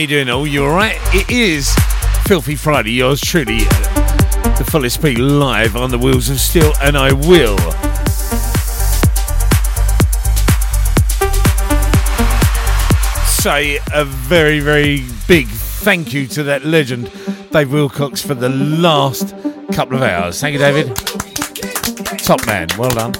You doing? All you alright? It is Filthy Friday. Yours truly, the fullest speed live on the wheels of steel, and I will. Say a very, very big thank you to that legend, Dave Wilcox, for the last couple of hours. Thank you, David. Top man. Well done.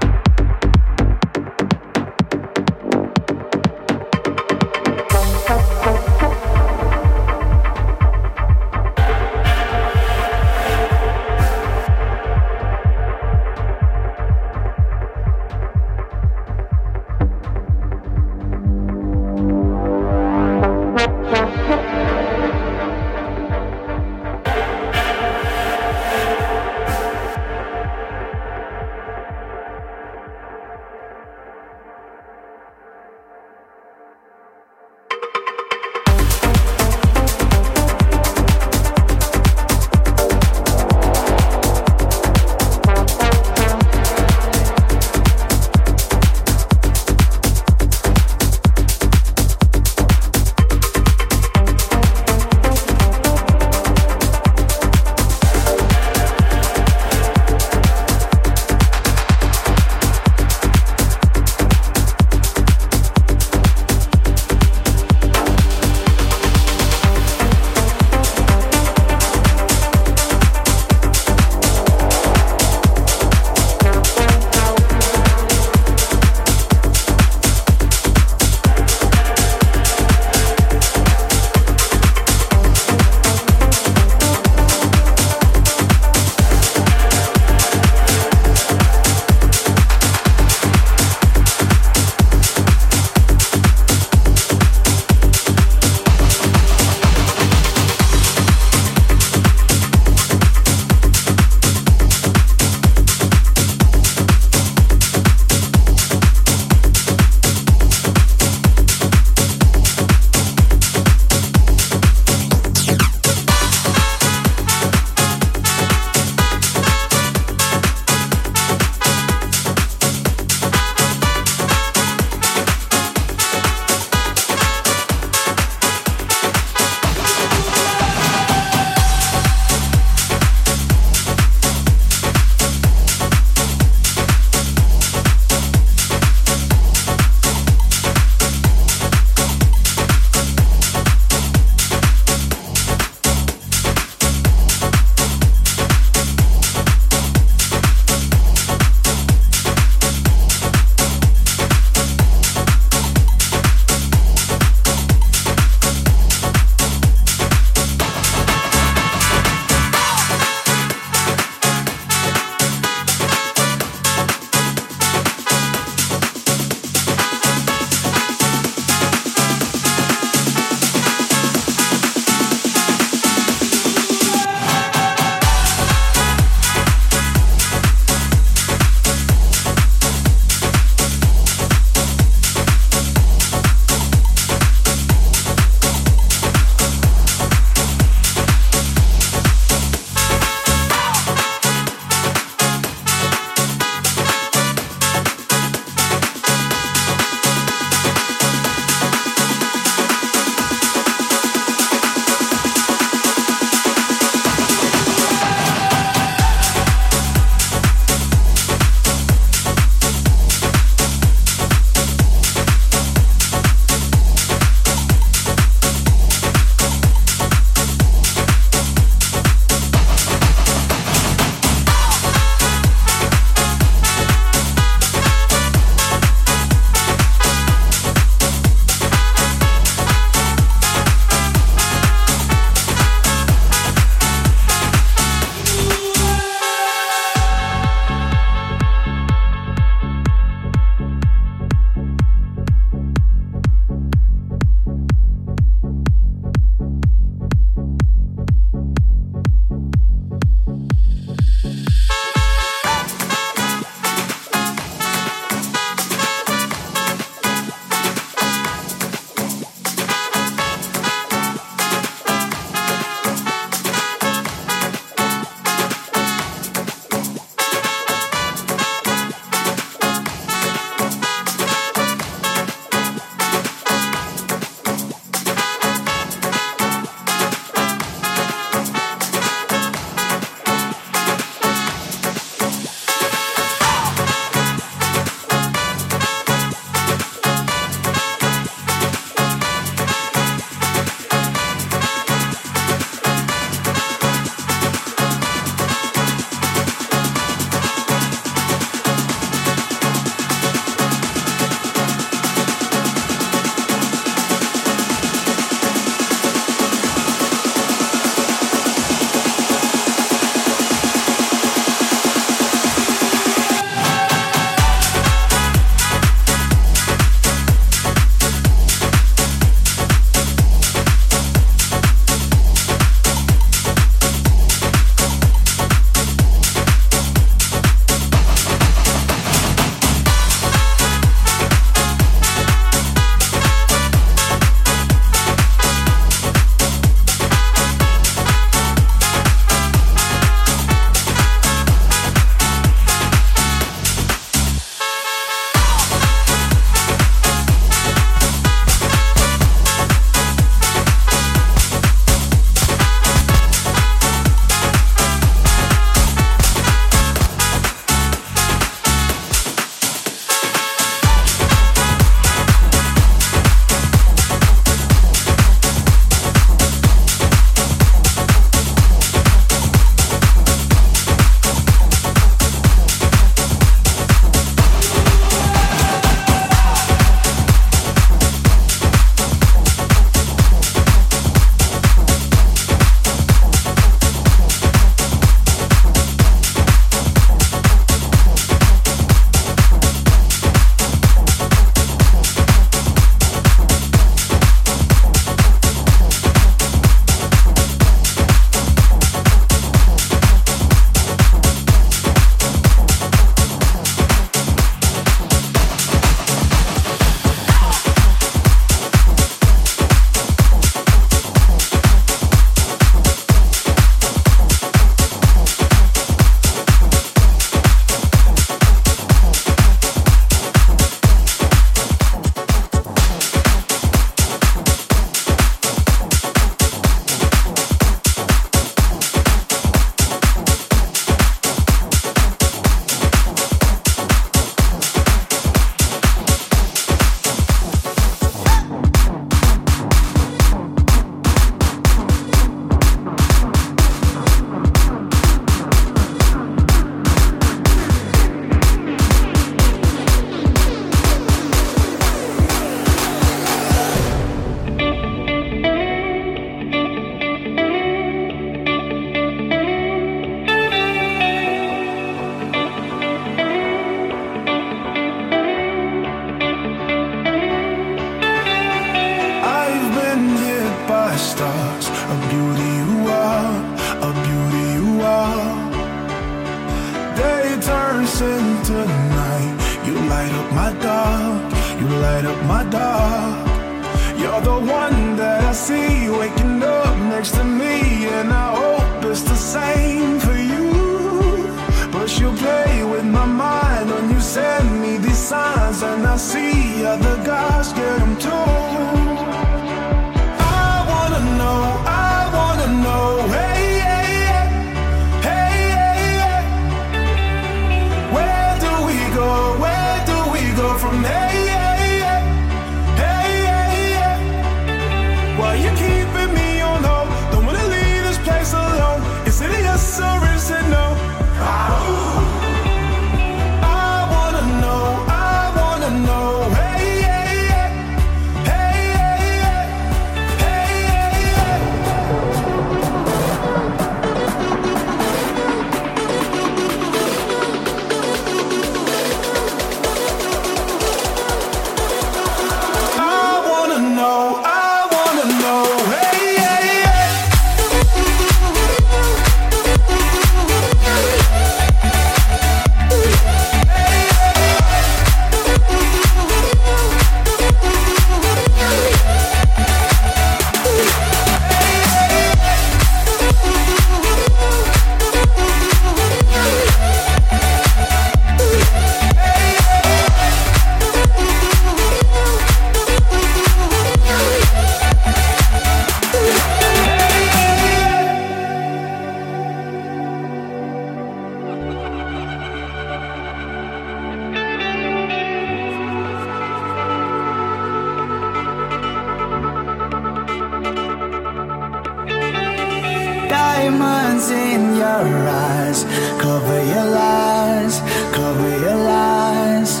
diamonds in your eyes. Cover your lies, cover your lies.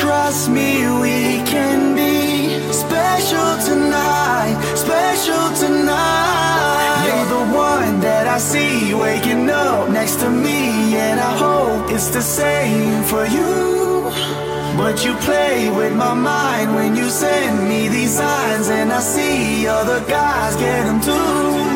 Trust me, we can be special tonight, special tonight. You're the one that I see waking up next to me, and I hope it's the same for you. But you play with my mind when you send me these signs, and I see other guys get them too.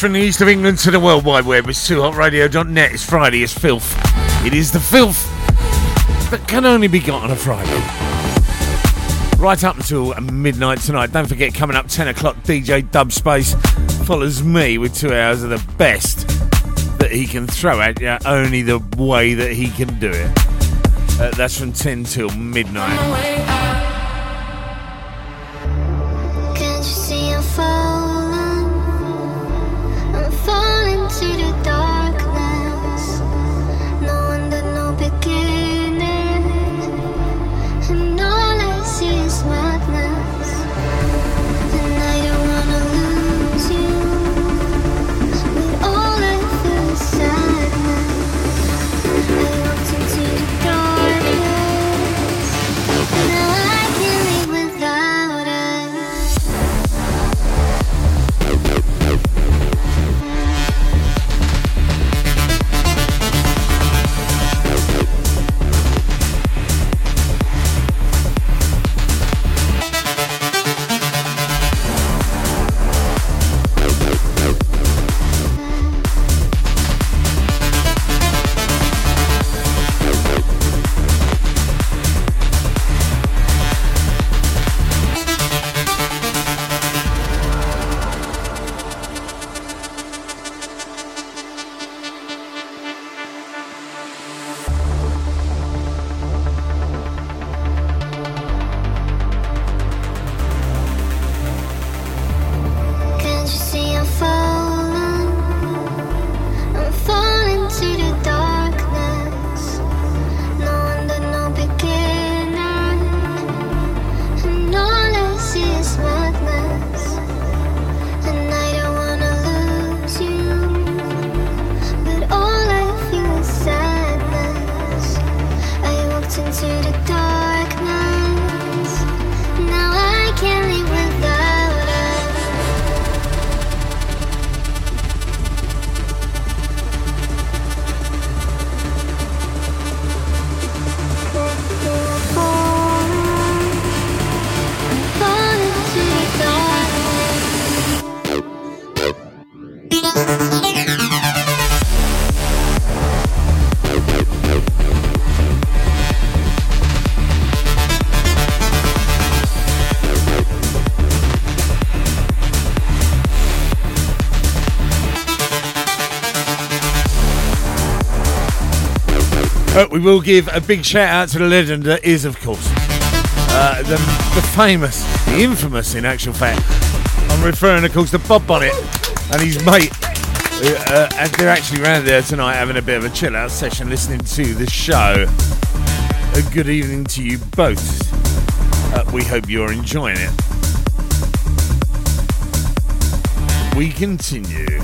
From the east of England to the World Wide Web. It's 2hotradio.net. It's Friday. It's filth. It is the filth that can only be got on a Friday. Right up until midnight tonight. Don't forget, coming up 10 o'clock, DJ Dubspace follows me with two hours of the best that he can throw at you, only the way that he can do it. Uh, that's from 10 till midnight. We will give a big shout out to the legend that is, of course, uh, the, the famous, the infamous, in actual fact. I'm referring, of course, to Bob Bonnet and his mate. Uh, and they're actually around there tonight having a bit of a chill out session listening to the show. A good evening to you both. Uh, we hope you're enjoying it. We continue.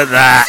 At that.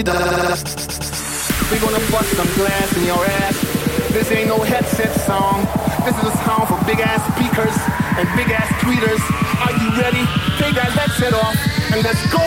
Dot. We gonna bust some glass in your ass. This ain't no headset song. This is a song for big ass speakers and big ass tweeters. Are you ready? Take that headset off and let's go,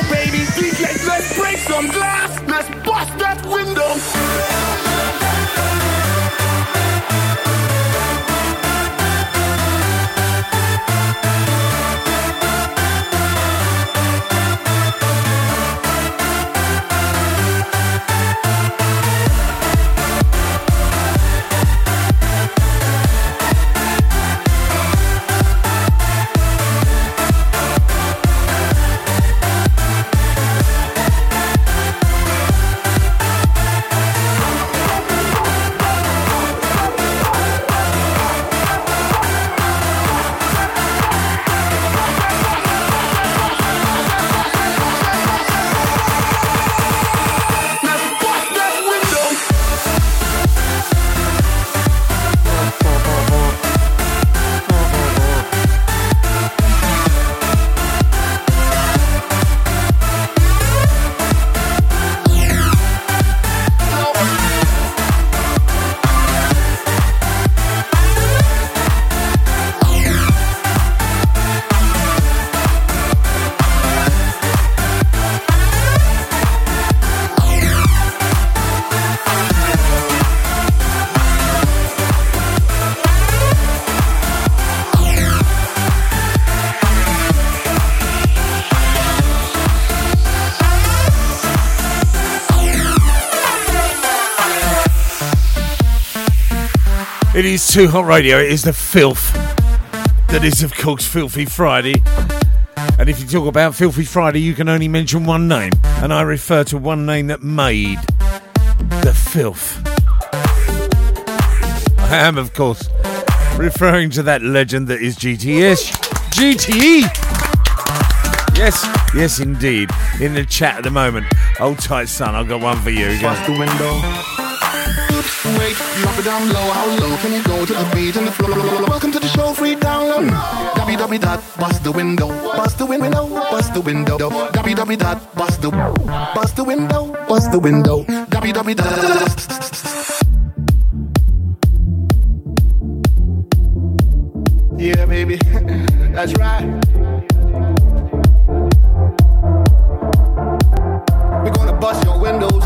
It is Too Hot Radio. It is the filth that is, of course, Filthy Friday. And if you talk about Filthy Friday, you can only mention one name. And I refer to one name that made the filth. I am, of course, referring to that legend that is GTS. GTE! Yes, yes, indeed. In the chat at the moment. Hold tight, son. I've got one for you. Drop it down low. How low can you go to the beat and the flow? Welcome to the show, free download. www dot bust the window, bust the window, bust the window. www dot bust the bust the window, bust the window. www dot. Yeah, baby, that's right. We're gonna bust your windows.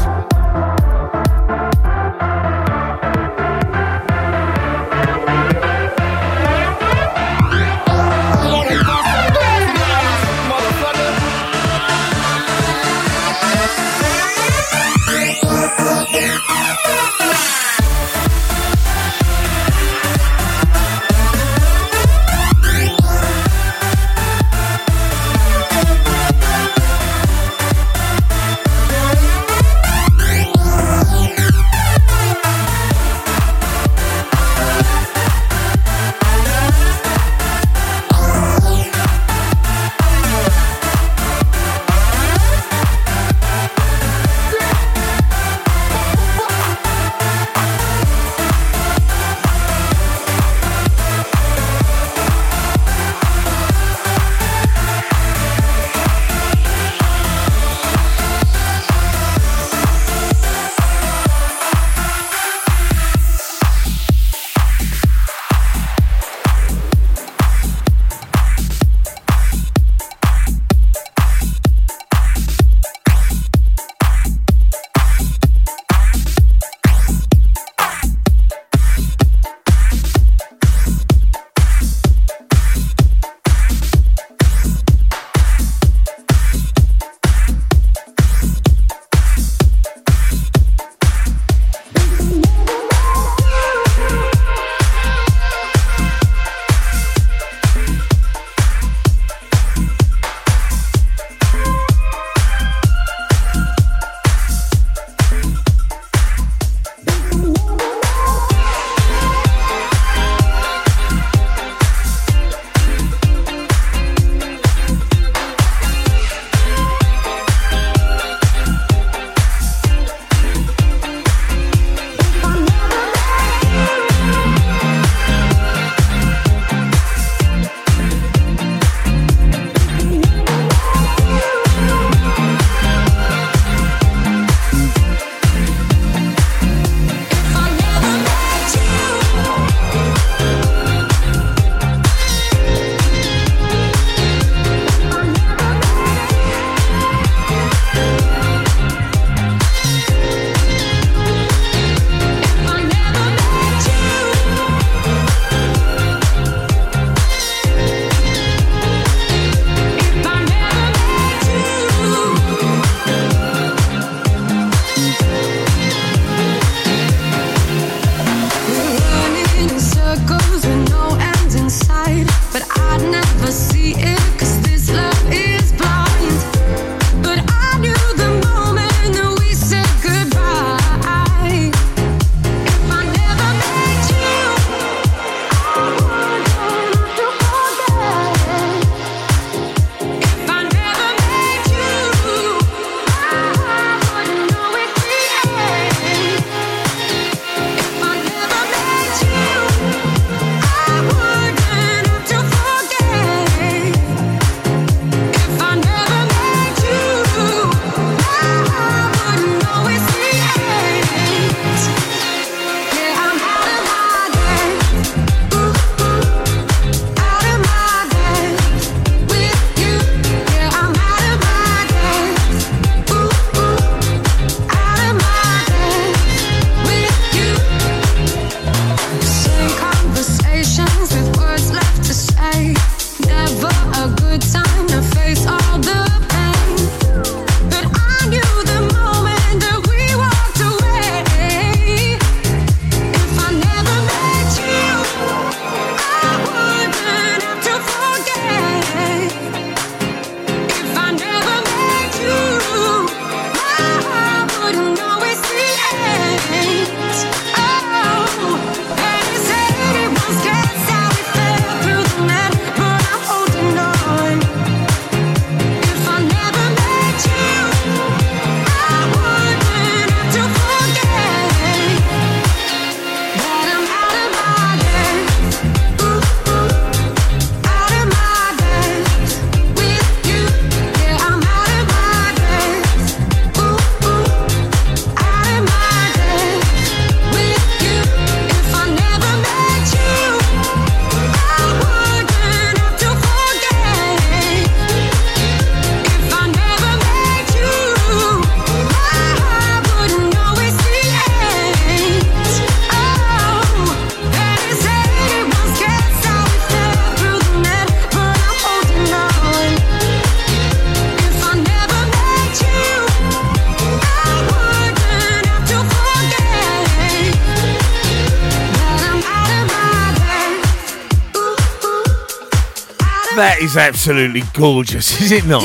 Is absolutely gorgeous, is it not?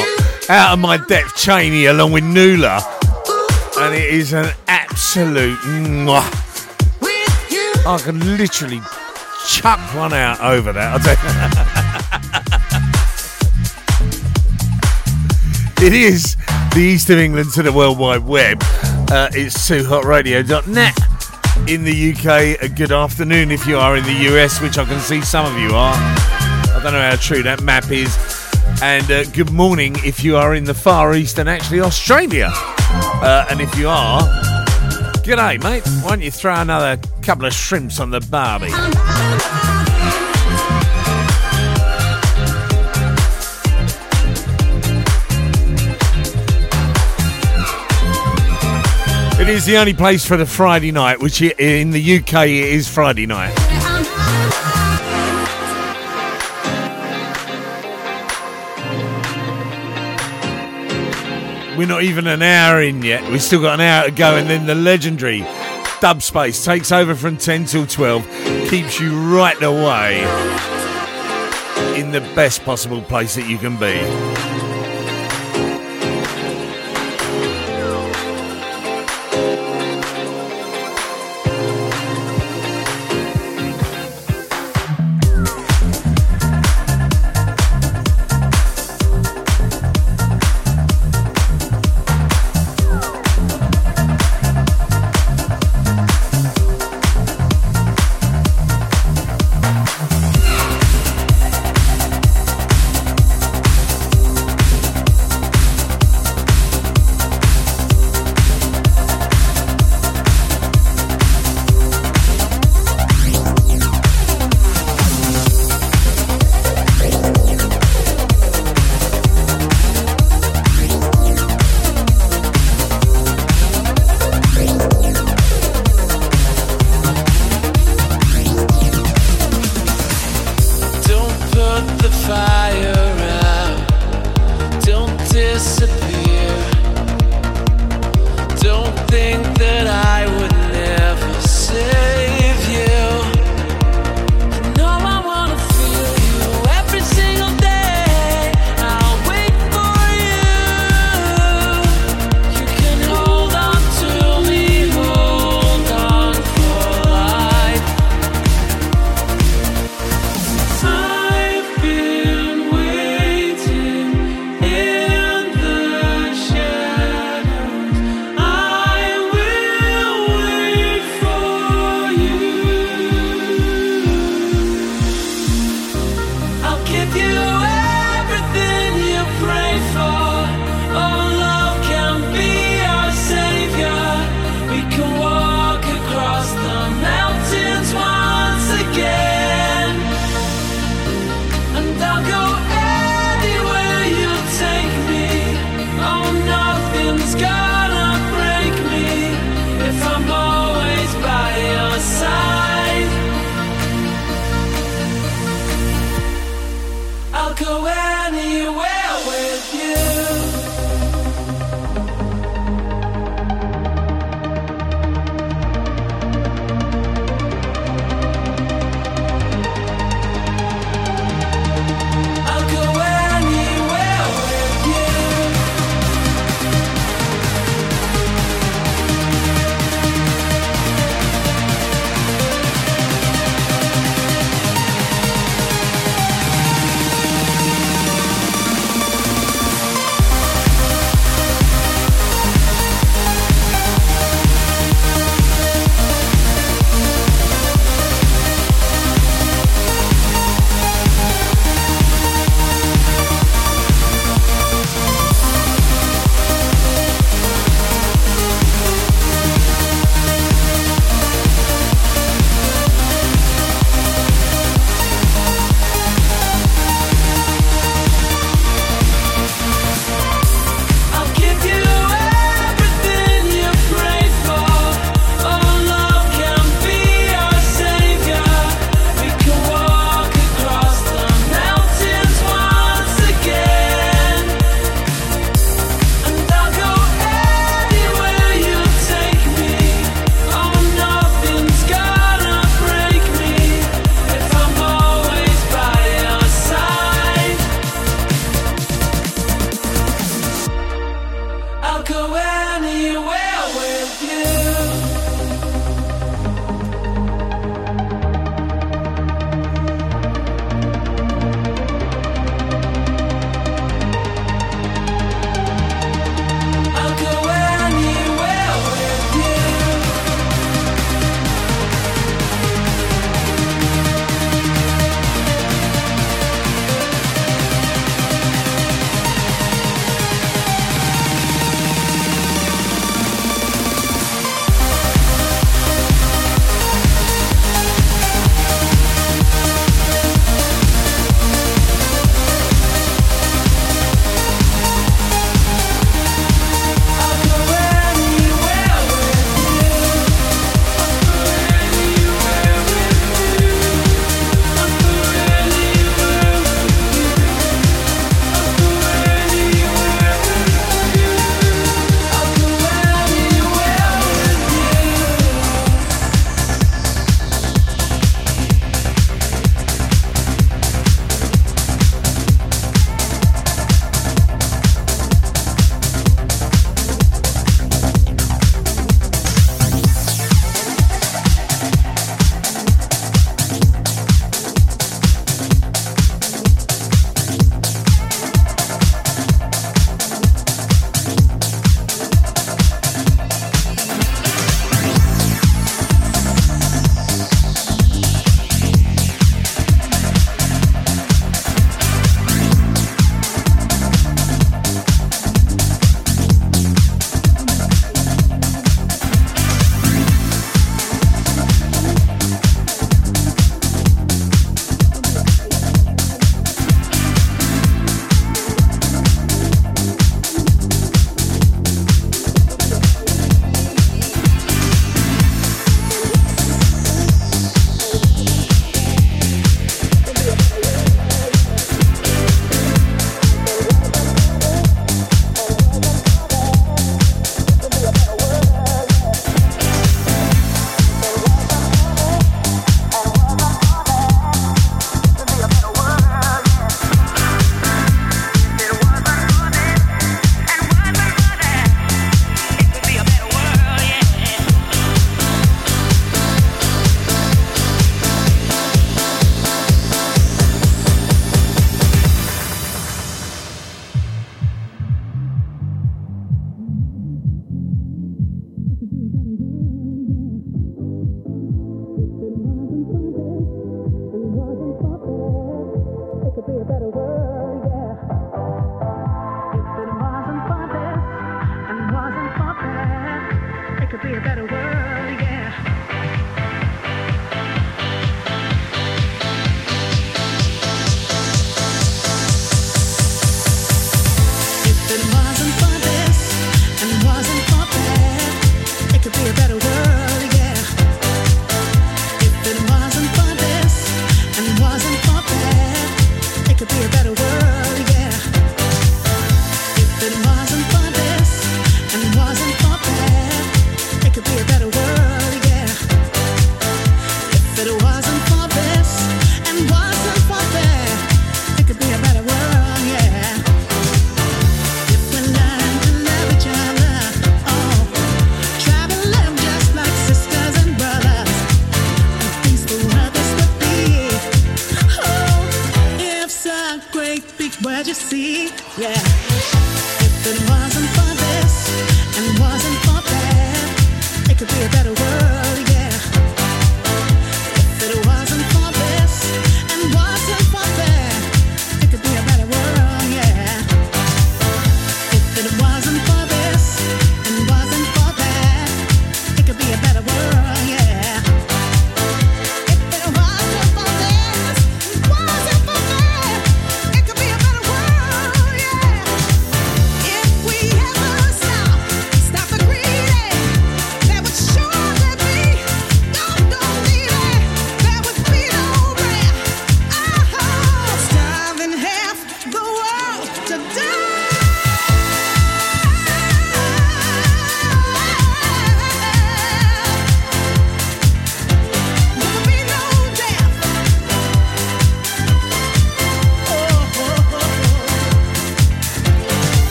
Out of my depth, Cheney along with Nula. And it is an absolute mwah. I can literally chuck one out over that. it is the East of England to the World Wide Web. Uh, it's toohotradio.net. In the UK, a good afternoon if you are in the US, which I can see some of you are. I don't know how true that map is. And uh, good morning if you are in the Far East and actually Australia. Uh, and if you are, g'day, mate. Why don't you throw another couple of shrimps on the barbie? It is the only place for the Friday night, which in the UK is Friday night. We're not even an hour in yet. We've still got an hour to go, and then the legendary Dub Space takes over from 10 till 12, keeps you right away in the best possible place that you can be.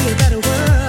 feel a better world.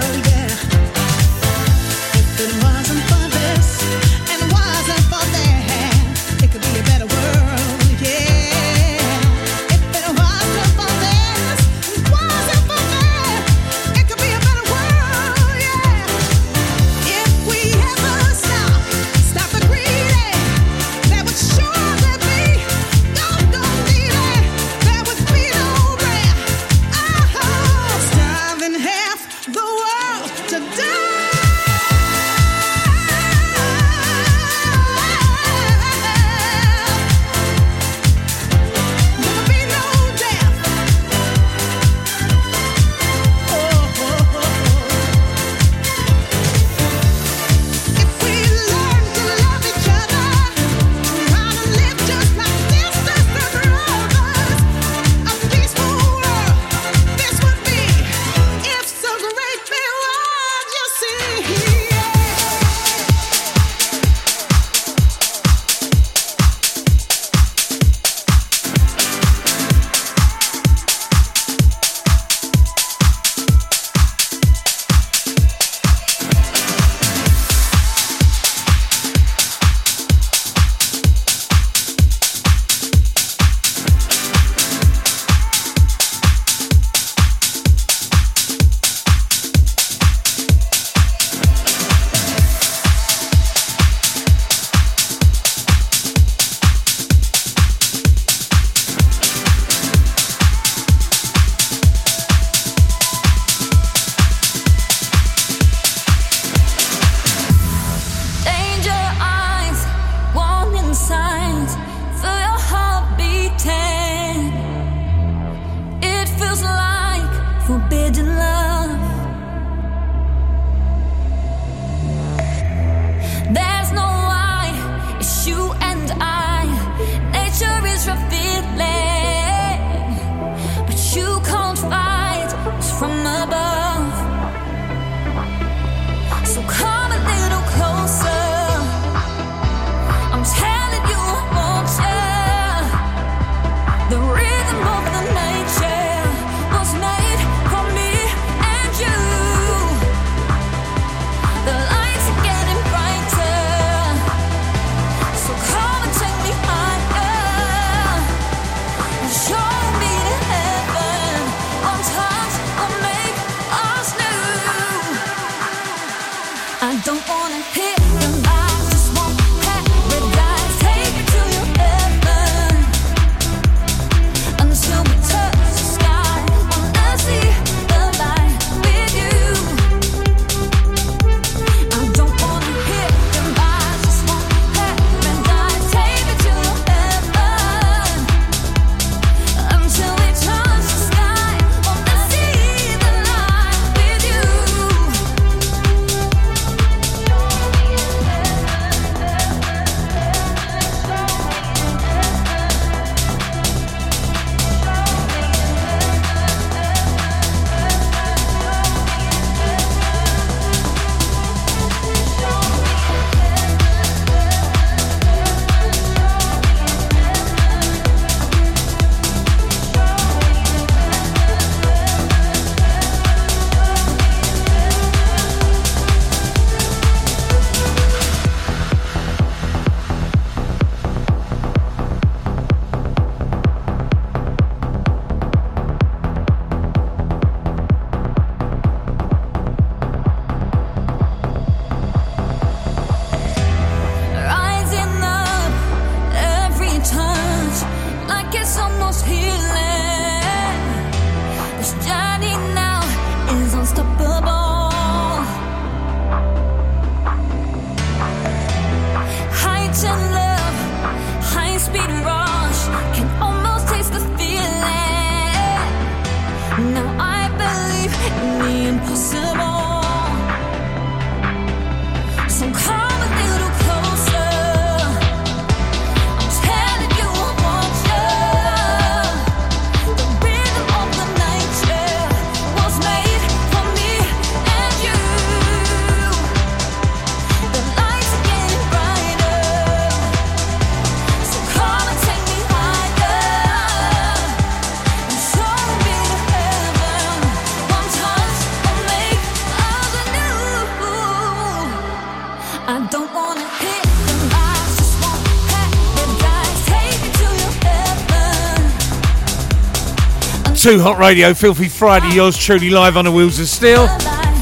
2 Hot Radio, Filthy Friday, yours truly live on the Wheels of Steel.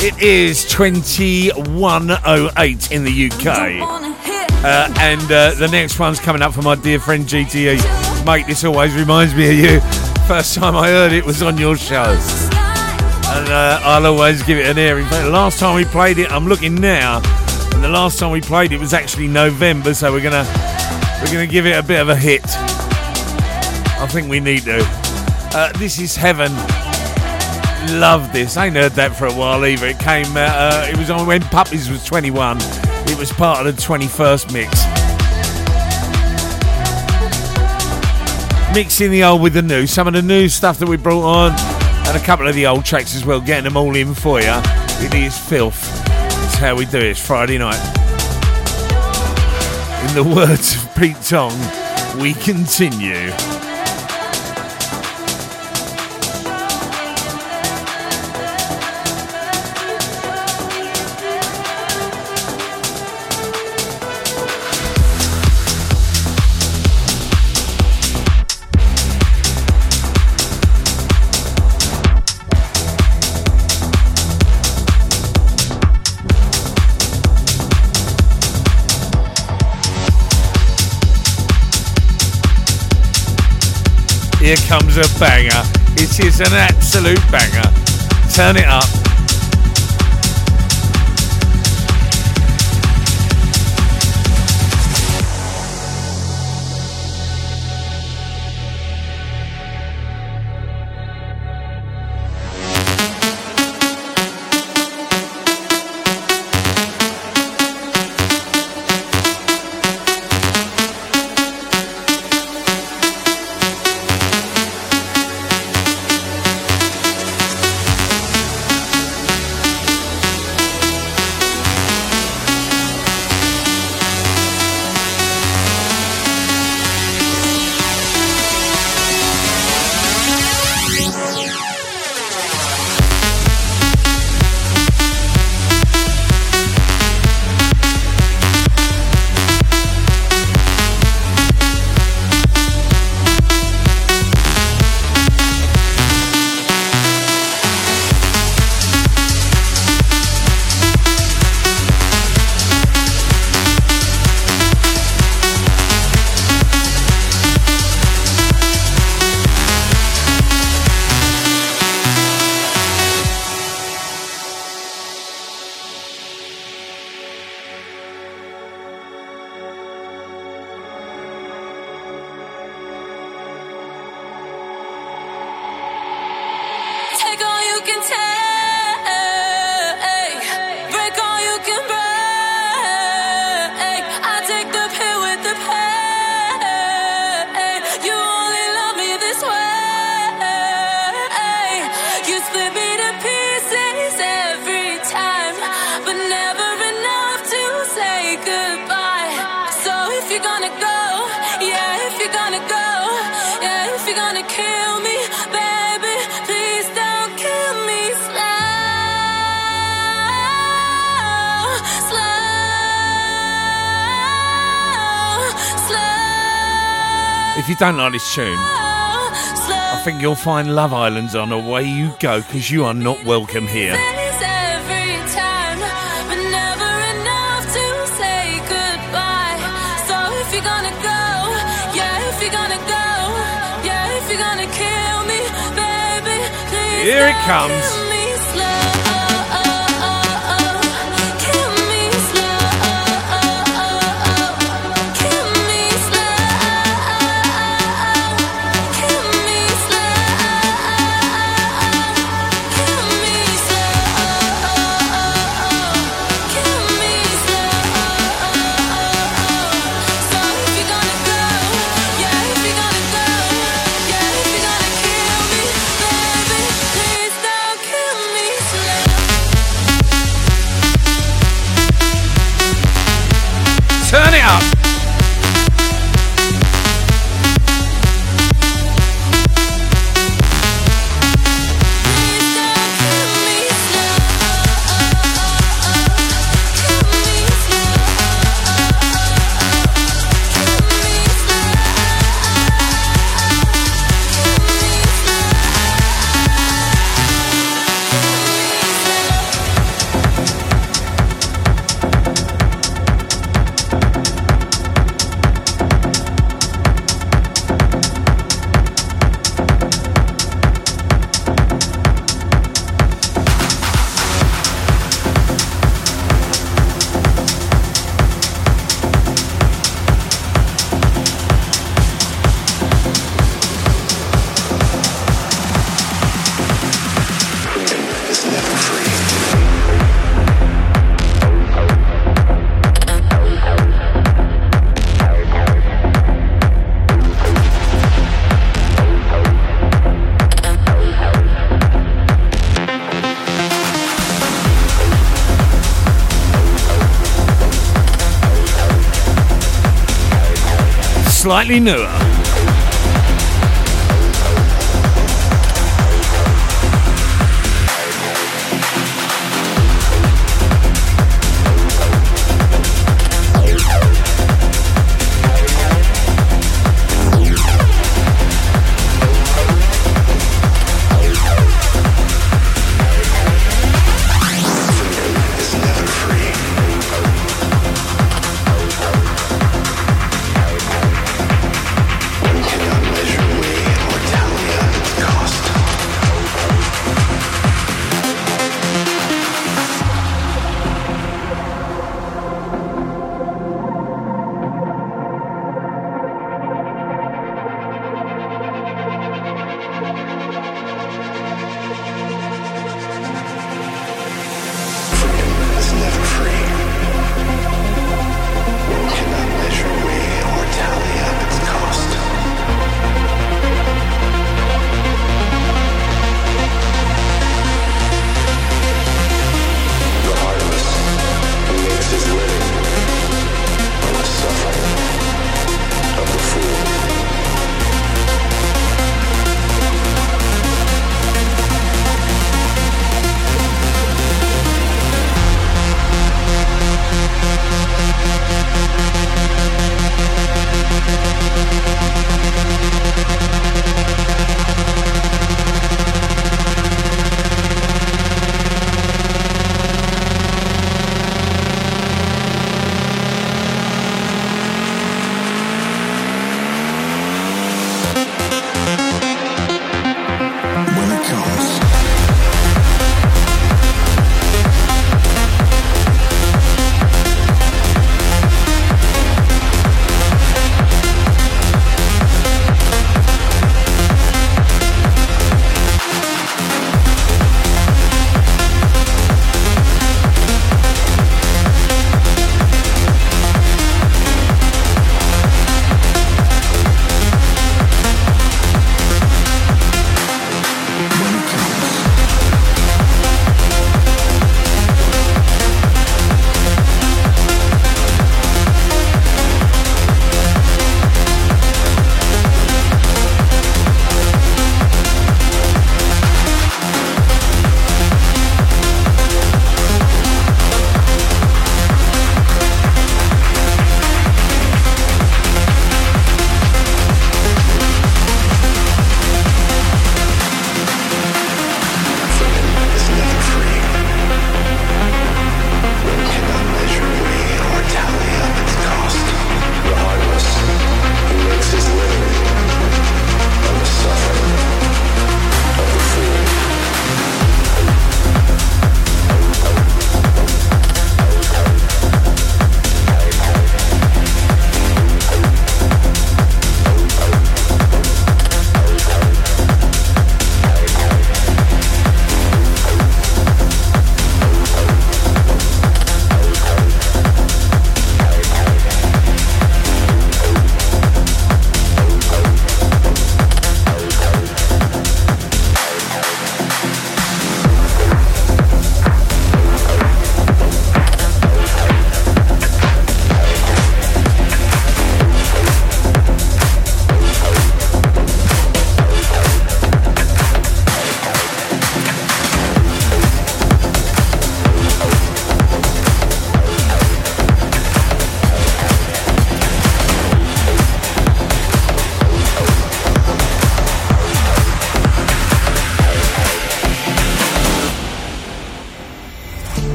It is 21.08 in the UK. Uh, and uh, the next one's coming up for my dear friend GTE. Mate, this always reminds me of you. First time I heard it was on your show. And uh, I'll always give it an airing. In fact, the last time we played it, I'm looking now, and the last time we played it was actually November, so we're gonna we're gonna give it a bit of a hit. I think we need to. Uh, this is heaven. Love this. I ain't heard that for a while either. It came. Uh, uh, it was on when Puppies was 21. It was part of the 21st mix. Mixing the old with the new. Some of the new stuff that we brought on, and a couple of the old tracks as well. Getting them all in for you. It is filth. It's how we do it. It's Friday night. In the words of Pete Tong, we continue. Comes a banger. It is an absolute banger. Turn it up. You don't like this tune, I think you'll find Love Island's on away you go because you are not welcome here. Here it comes. Slightly newer.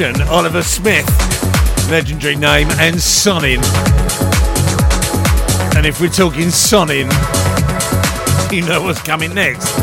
Oliver Smith, legendary name, and Sonnin. And if we're talking Sonnin, you know what's coming next.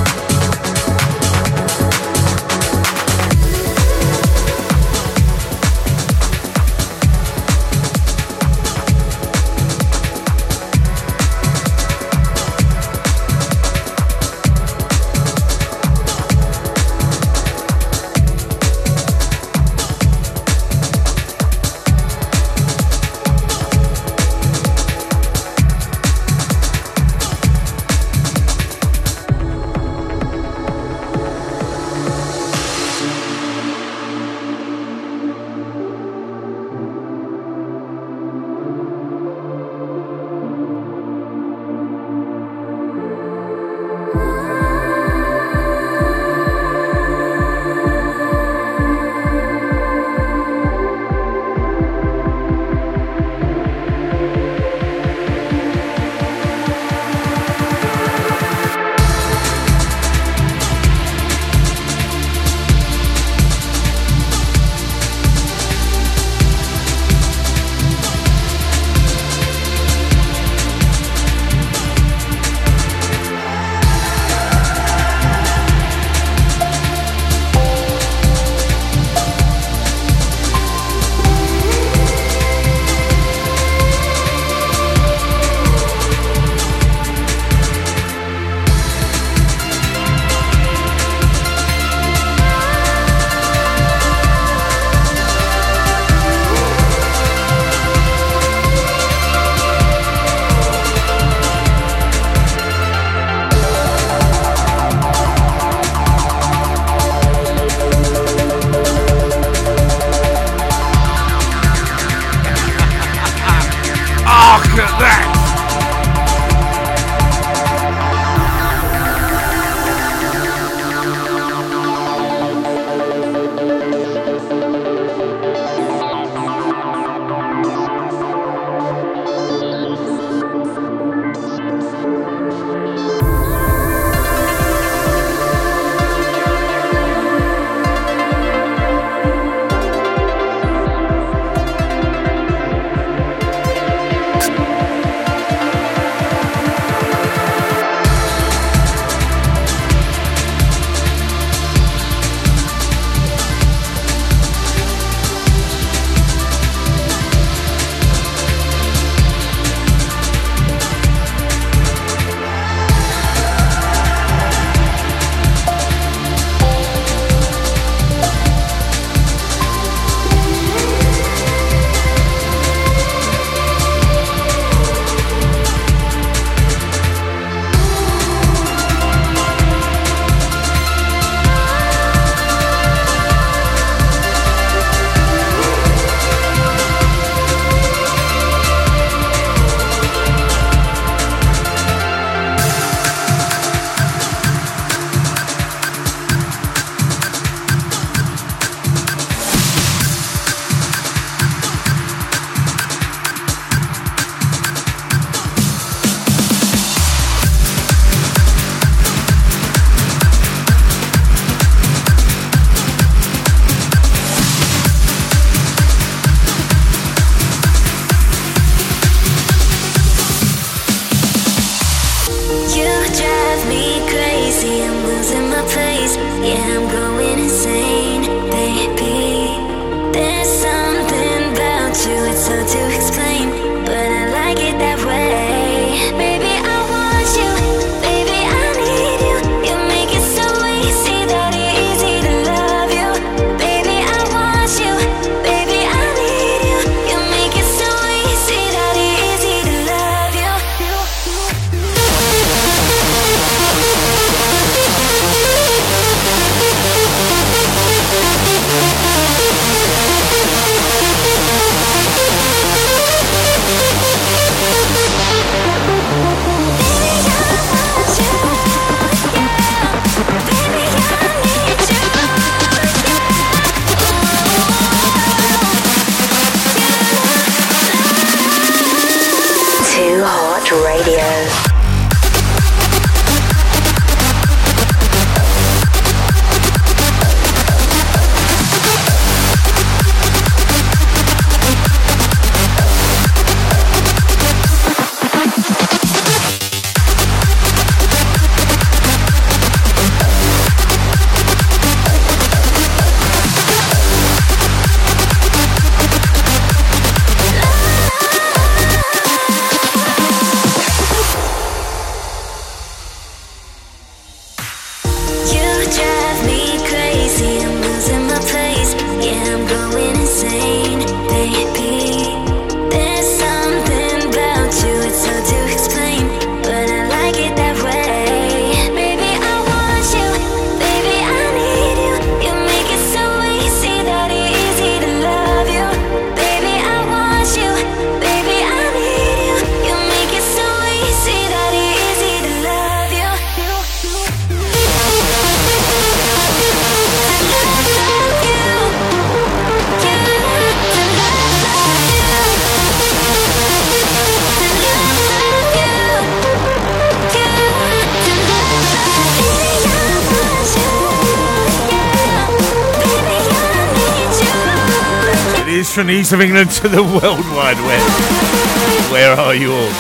From of England to the World Wide Web. Where are you all?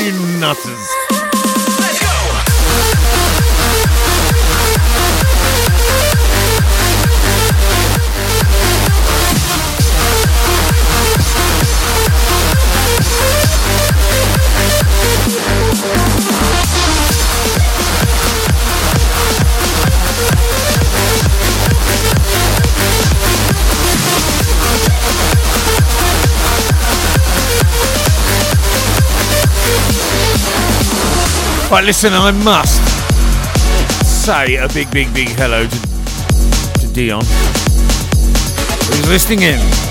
You nutters. Right, listen, I must say a big, big, big hello to, to Dion, who's listening in.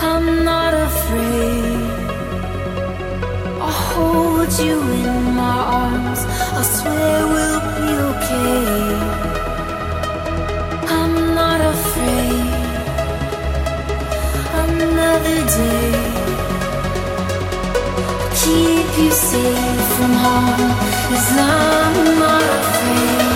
I'm not afraid. I'll hold you in my arms. I swear we'll be okay. I'm not afraid. Another day. Keep you safe from harm I'm not afraid.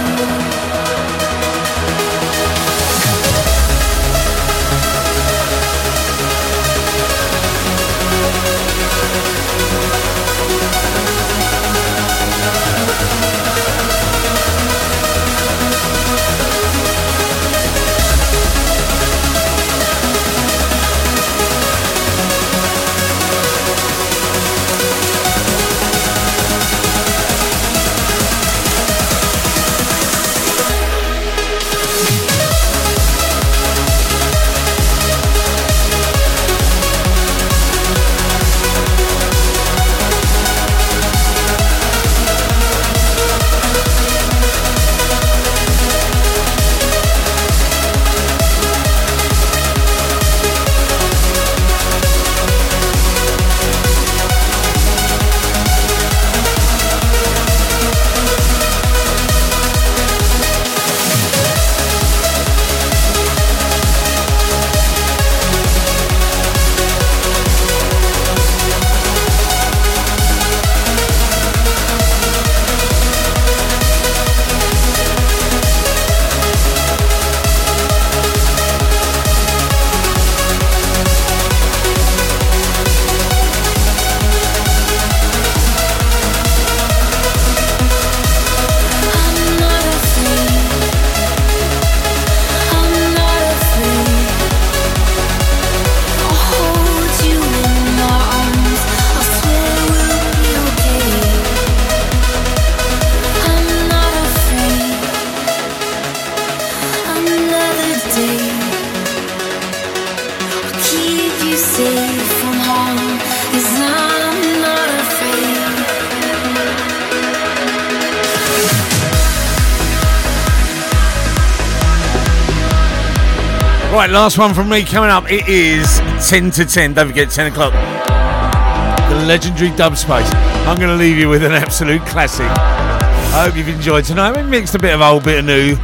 Last one from me coming up. It is 10 to 10. Don't forget, 10 o'clock. The legendary Dubspace. I'm going to leave you with an absolute classic. I hope you've enjoyed tonight. We mixed a bit of old, bit of new,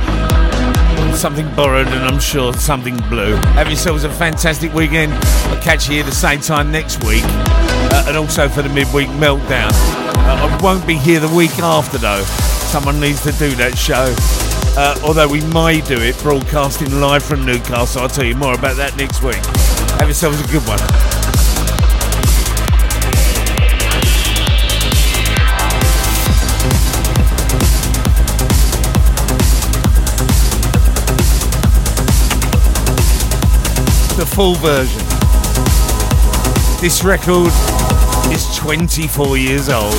something borrowed, and I'm sure something blue. Have yourselves a fantastic weekend. I'll catch you here the same time next week, uh, and also for the midweek meltdown. Uh, I won't be here the week after though. Someone needs to do that show. Uh, although we may do it broadcasting live from Newcastle. I'll tell you more about that next week. Have yourselves a good one. The full version. This record is 24 years old.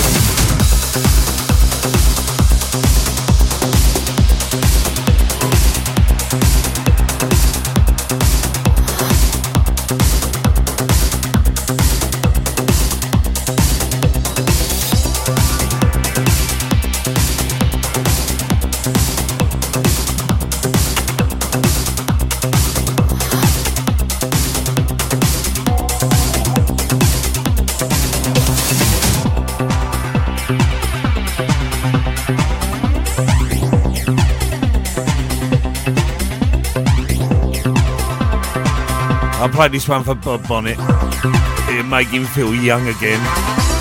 Play this one for Bob Bonnet. It'll make him feel young again.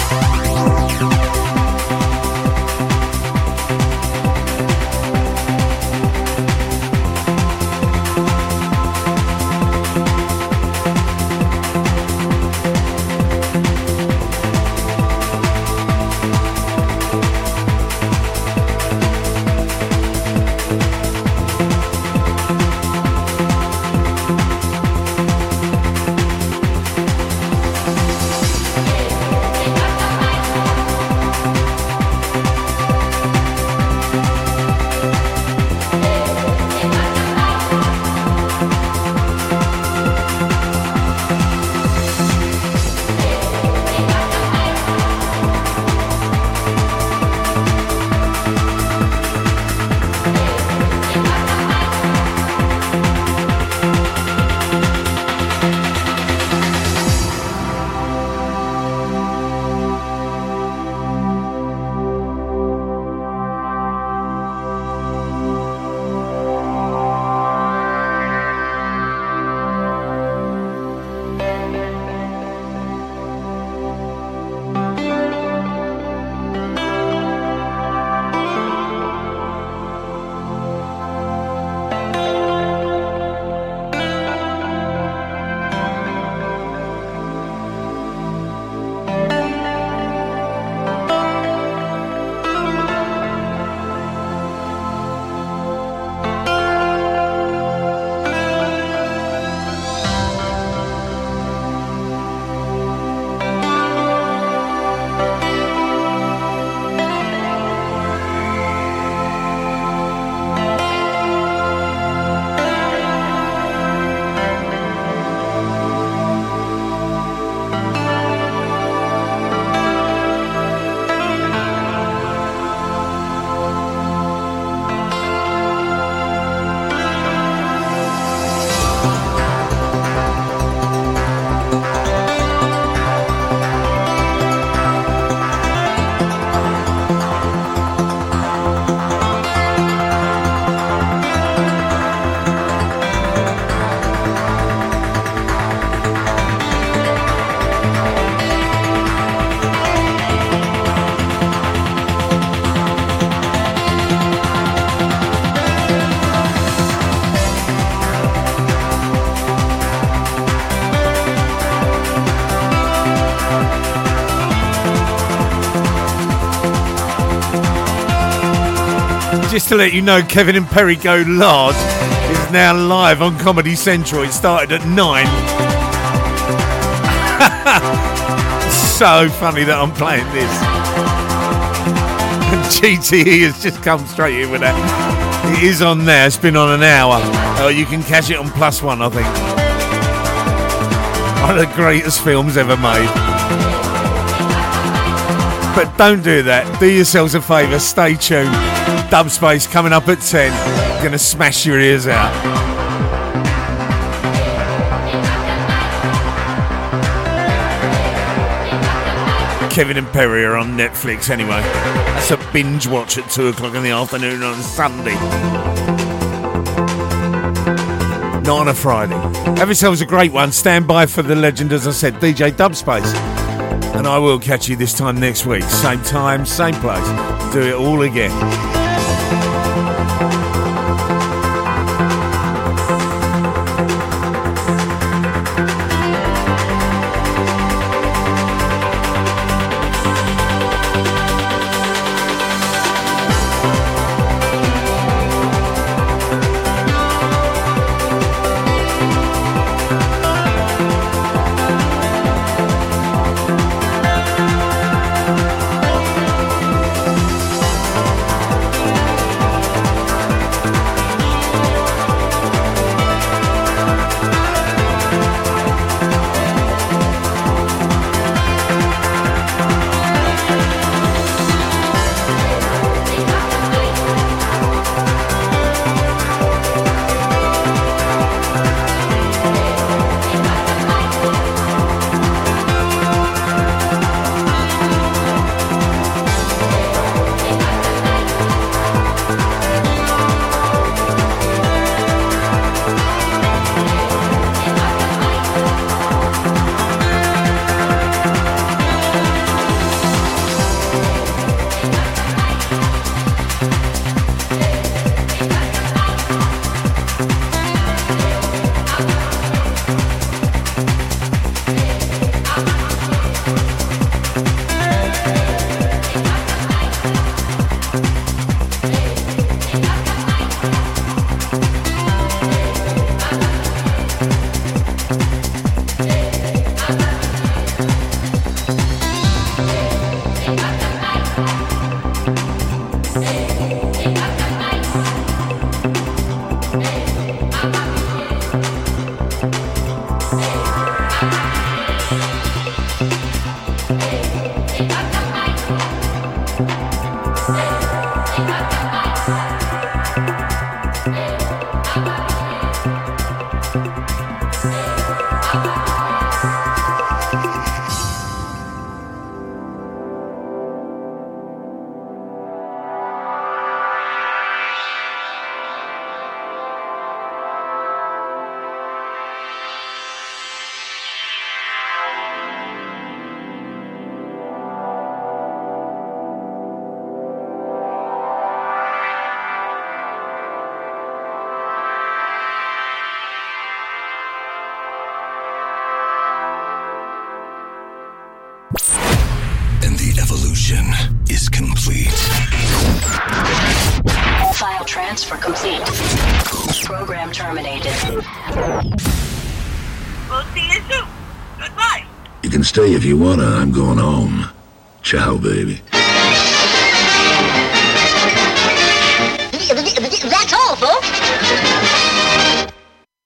To let you know, Kevin and Perry Go Large is now live on Comedy Central. It started at 9. so funny that I'm playing this. And GTE has just come straight in with that. It is on there. It's been on an hour. Oh, you can catch it on Plus One, I think. One of the greatest films ever made. But don't do that. Do yourselves a favour. Stay tuned. Dubspace coming up at 10. Gonna smash your ears out. Kevin and Perry are on Netflix anyway. That's a binge watch at 2 o'clock in the afternoon on Sunday. Not on a Friday. Have yourselves a great one. Stand by for the legend, as I said, DJ Dubspace. And I will catch you this time next week. Same time, same place. Do it all again. Ciao, baby.